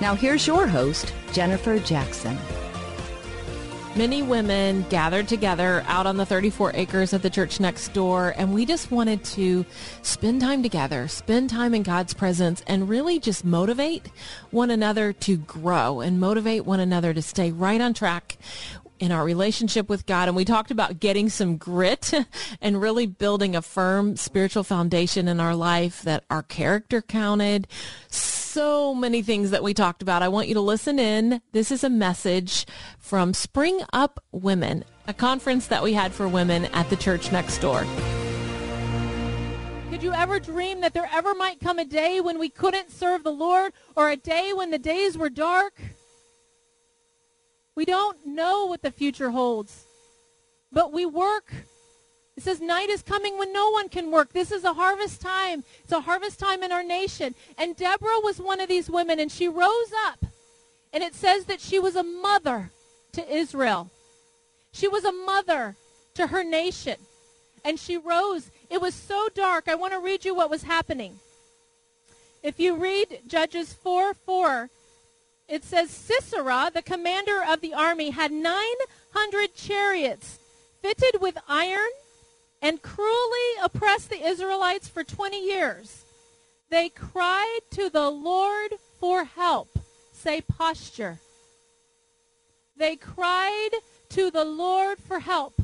Now here's your host, Jennifer Jackson. Many women gathered together out on the 34 acres of the church next door, and we just wanted to spend time together, spend time in God's presence, and really just motivate one another to grow and motivate one another to stay right on track in our relationship with God. And we talked about getting some grit and really building a firm spiritual foundation in our life that our character counted. So many things that we talked about. I want you to listen in. This is a message from Spring Up Women, a conference that we had for women at the church next door. Could you ever dream that there ever might come a day when we couldn't serve the Lord or a day when the days were dark? We don't know what the future holds, but we work. It says night is coming when no one can work. This is a harvest time. It's a harvest time in our nation. And Deborah was one of these women, and she rose up. And it says that she was a mother to Israel. She was a mother to her nation. And she rose. It was so dark. I want to read you what was happening. If you read Judges 4 4, it says Sisera, the commander of the army, had 900 chariots fitted with iron and cruelly oppressed the Israelites for 20 years. They cried to the Lord for help. Say posture. They cried to the Lord for help.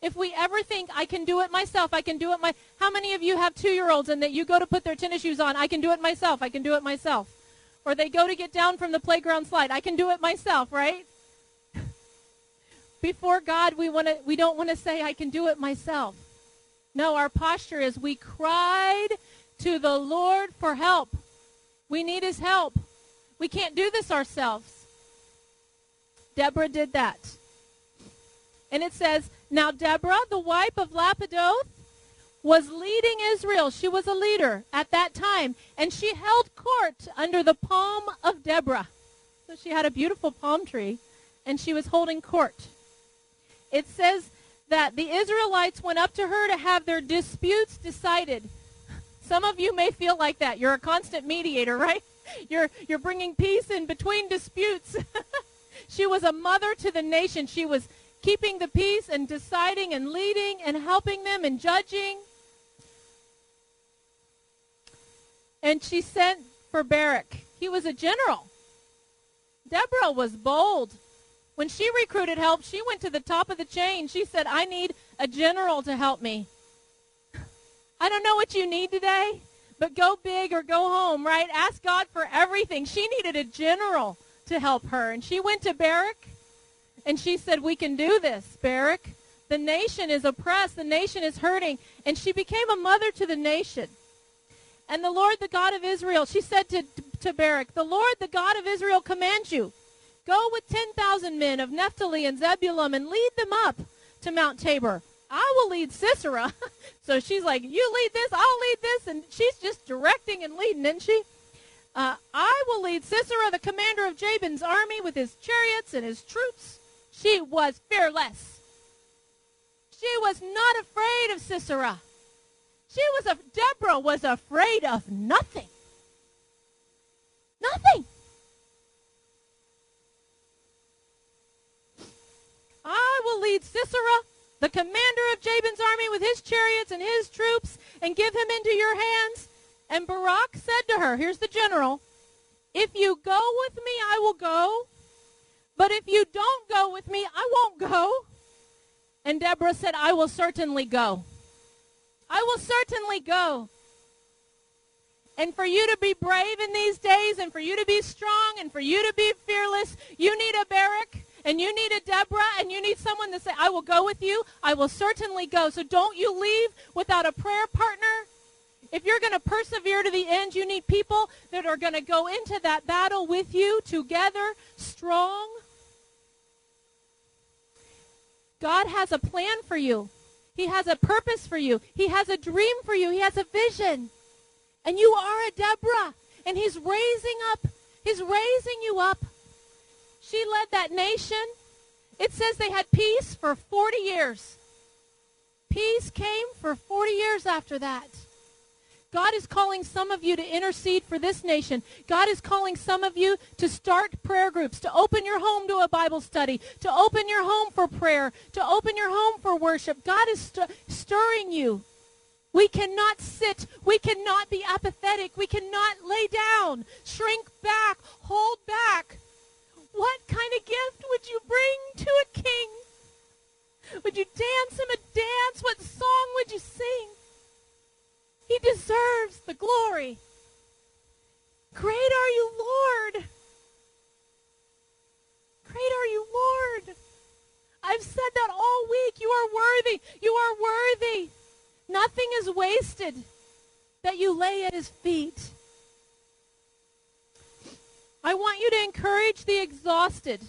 If we ever think I can do it myself, I can do it my How many of you have 2-year-olds and that you go to put their tennis shoes on, I can do it myself. I can do it myself or they go to get down from the playground slide. I can do it myself, right? Before God, we want to we don't want to say I can do it myself. No, our posture is we cried to the Lord for help. We need his help. We can't do this ourselves. Deborah did that. And it says, Now Deborah, the wife of Lapidoth, was leading Israel. She was a leader at that time. And she held court under the palm of Deborah. So she had a beautiful palm tree, and she was holding court. It says that the Israelites went up to her to have their disputes decided. Some of you may feel like that. You're a constant mediator, right? You're, you're bringing peace in between disputes. she was a mother to the nation. She was keeping the peace and deciding and leading and helping them and judging. And she sent for Barak. He was a general. Deborah was bold. When she recruited help, she went to the top of the chain. She said, I need a general to help me. I don't know what you need today, but go big or go home, right? Ask God for everything. She needed a general to help her. And she went to Barak and she said, We can do this, Barak. The nation is oppressed. The nation is hurting. And she became a mother to the nation. And the Lord, the God of Israel, she said to, to Barak, the Lord, the God of Israel, commands you, go with 10,000 men of Naphtali and Zebulun and lead them up to Mount Tabor. I will lead Sisera. so she's like, you lead this, I'll lead this. And she's just directing and leading, isn't she? Uh, I will lead Sisera, the commander of Jabin's army, with his chariots and his troops. She was fearless. She was not afraid of Sisera. She was a Deborah was afraid of nothing. Nothing. I will lead Sisera, the commander of Jabin's army, with his chariots and his troops, and give him into your hands. And Barak said to her, here's the general, if you go with me, I will go. But if you don't go with me, I won't go. And Deborah said, I will certainly go. I will certainly go. And for you to be brave in these days and for you to be strong and for you to be fearless, you need a Barak and you need a Deborah and you need someone to say, I will go with you. I will certainly go. So don't you leave without a prayer partner. If you're going to persevere to the end, you need people that are going to go into that battle with you together, strong. God has a plan for you. He has a purpose for you. He has a dream for you. He has a vision. And you are a Deborah. And he's raising up. He's raising you up. She led that nation. It says they had peace for 40 years. Peace came for 40 years after that. God is calling some of you to intercede for this nation. God is calling some of you to start prayer groups, to open your home to a Bible study, to open your home for prayer, to open your home for worship. God is st- stirring you. We cannot sit. We cannot be apathetic. We cannot lay down, shrink back, hold back. What kind of gift would you bring to a king? Would you dance him a dance? What song would you sing? He deserves the glory. Great are you, Lord. Great are you, Lord. I've said that all week. You are worthy. You are worthy. Nothing is wasted that you lay at his feet. I want you to encourage the exhausted.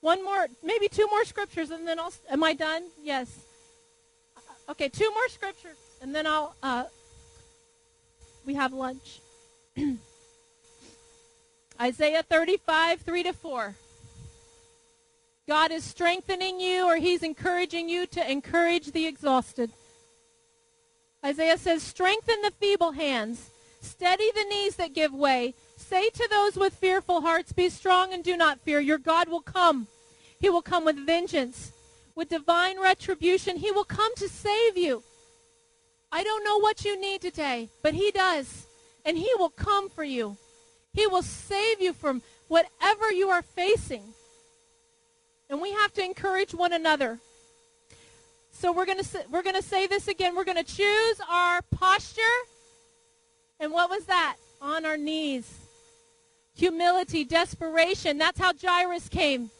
One more, maybe two more scriptures, and then I'll. Am I done? Yes. Okay, two more scriptures, and then I'll. Uh, we have lunch. Isaiah 35, 3 to 4. God is strengthening you, or He's encouraging you to encourage the exhausted. Isaiah says, Strengthen the feeble hands, steady the knees that give way. Say to those with fearful hearts, Be strong and do not fear. Your God will come. He will come with vengeance, with divine retribution. He will come to save you. I don't know what you need today, but He does. And He will come for you. He will save you from whatever you are facing. And we have to encourage one another. So we're going to we're going to say this again. We're going to choose our posture. And what was that? On our knees. Humility, desperation. That's how Jairus came.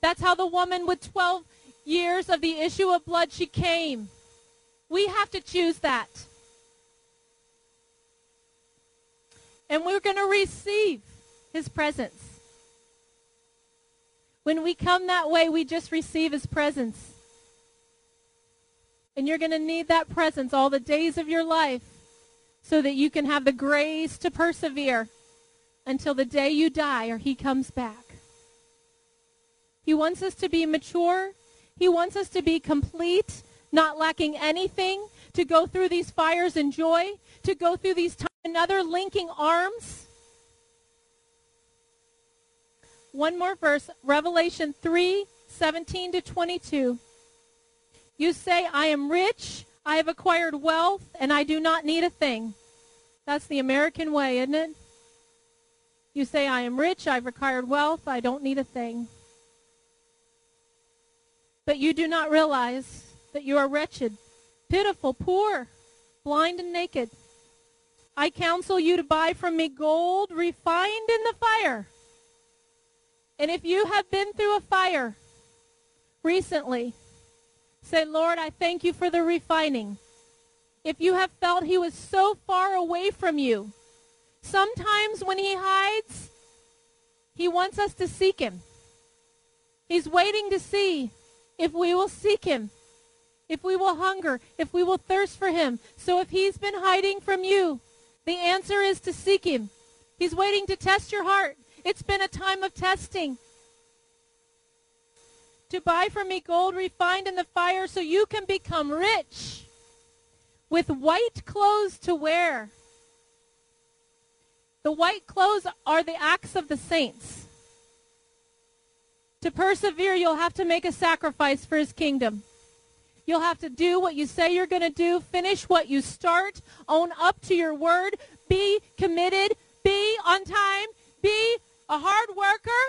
That's how the woman with 12 years of the issue of blood she came. We have to choose that. And we're going to receive his presence. When we come that way, we just receive his presence. And you're going to need that presence all the days of your life so that you can have the grace to persevere until the day you die or he comes back. He wants us to be mature. He wants us to be complete, not lacking anything, to go through these fires in joy, to go through these times another linking arms. One more verse, Revelation 3, 17 to 22. You say, I am rich, I have acquired wealth, and I do not need a thing. That's the American way, isn't it? You say, I am rich, I've acquired wealth, I don't need a thing. But you do not realize that you are wretched, pitiful, poor, blind, and naked. I counsel you to buy from me gold refined in the fire. And if you have been through a fire recently, say, Lord, I thank you for the refining. If you have felt he was so far away from you, sometimes when he hides, he wants us to seek him. He's waiting to see if we will seek him, if we will hunger, if we will thirst for him. So if he's been hiding from you, the answer is to seek him. He's waiting to test your heart. It's been a time of testing. To buy from me gold refined in the fire so you can become rich with white clothes to wear. The white clothes are the acts of the saints. To persevere, you'll have to make a sacrifice for his kingdom. You'll have to do what you say you're going to do, finish what you start, own up to your word, be committed, be on time, be a hard worker.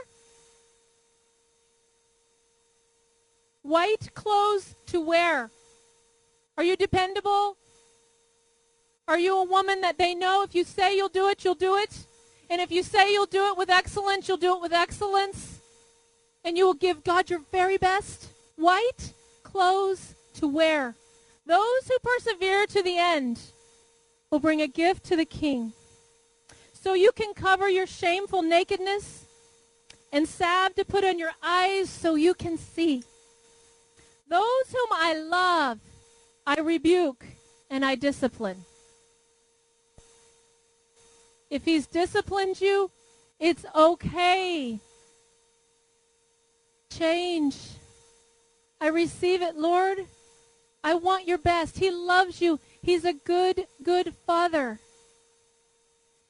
white clothes to wear. Are you dependable? Are you a woman that they know if you say you'll do it, you'll do it? And if you say you'll do it with excellence, you'll do it with excellence? And you will give God your very best? White clothes to wear. Those who persevere to the end will bring a gift to the king. So you can cover your shameful nakedness and salve to put on your eyes so you can see. Those whom I love, I rebuke and I discipline. If he's disciplined you, it's okay. Change. I receive it, Lord. I want your best. He loves you. He's a good, good father.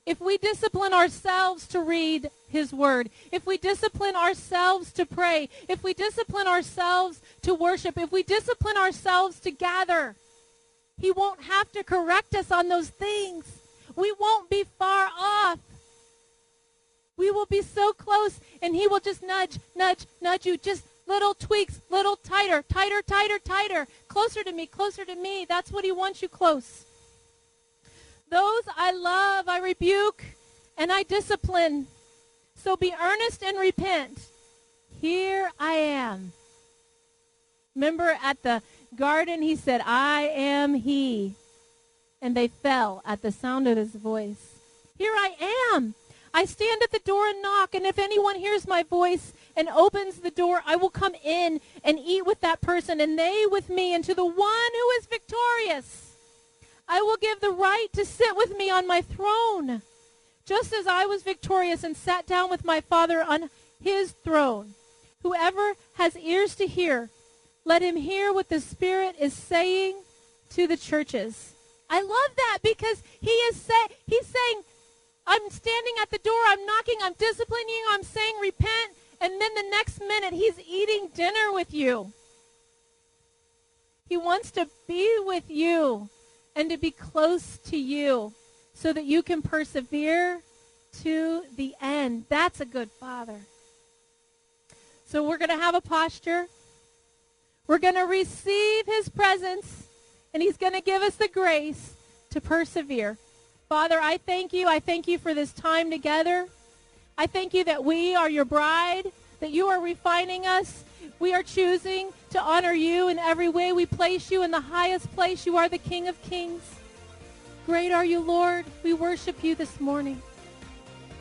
If we discipline ourselves to read his word, if we discipline ourselves to pray, if we discipline ourselves to worship, if we discipline ourselves to gather, he won't have to correct us on those things. We won't be far off. We will be so close, and he will just nudge, nudge, nudge you. Just little tweaks, little tighter, tighter, tighter, tighter. Closer to me, closer to me. That's what he wants you close. Those I love, I rebuke, and I discipline. So be earnest and repent. Here I am. Remember at the garden, he said, I am he. And they fell at the sound of his voice. Here I am. I stand at the door and knock, and if anyone hears my voice and opens the door, I will come in and eat with that person, and they with me, and to the one who is victorious, I will give the right to sit with me on my throne, just as I was victorious and sat down with my Father on his throne. Whoever has ears to hear, let him hear what the Spirit is saying to the churches. I love that because he is say, he's saying, I'm standing at the door, I'm knocking, I'm disciplining you, I'm saying repent, and then the next minute he's eating dinner with you. He wants to be with you and to be close to you so that you can persevere to the end. That's a good father. So we're going to have a posture. We're going to receive his presence, and he's going to give us the grace to persevere. Father, I thank you. I thank you for this time together. I thank you that we are your bride, that you are refining us. We are choosing to honor you in every way. We place you in the highest place. You are the King of kings. Great are you, Lord. We worship you this morning.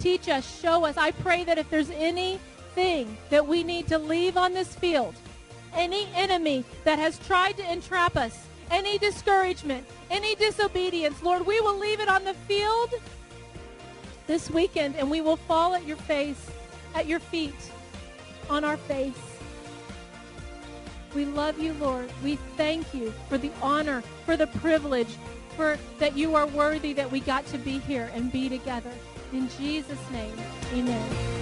Teach us, show us. I pray that if there's anything that we need to leave on this field, any enemy that has tried to entrap us, any discouragement, any disobedience, Lord, we will leave it on the field this weekend and we will fall at your face, at your feet, on our face. We love you, Lord. We thank you for the honor, for the privilege, for that you are worthy that we got to be here and be together. In Jesus' name, amen.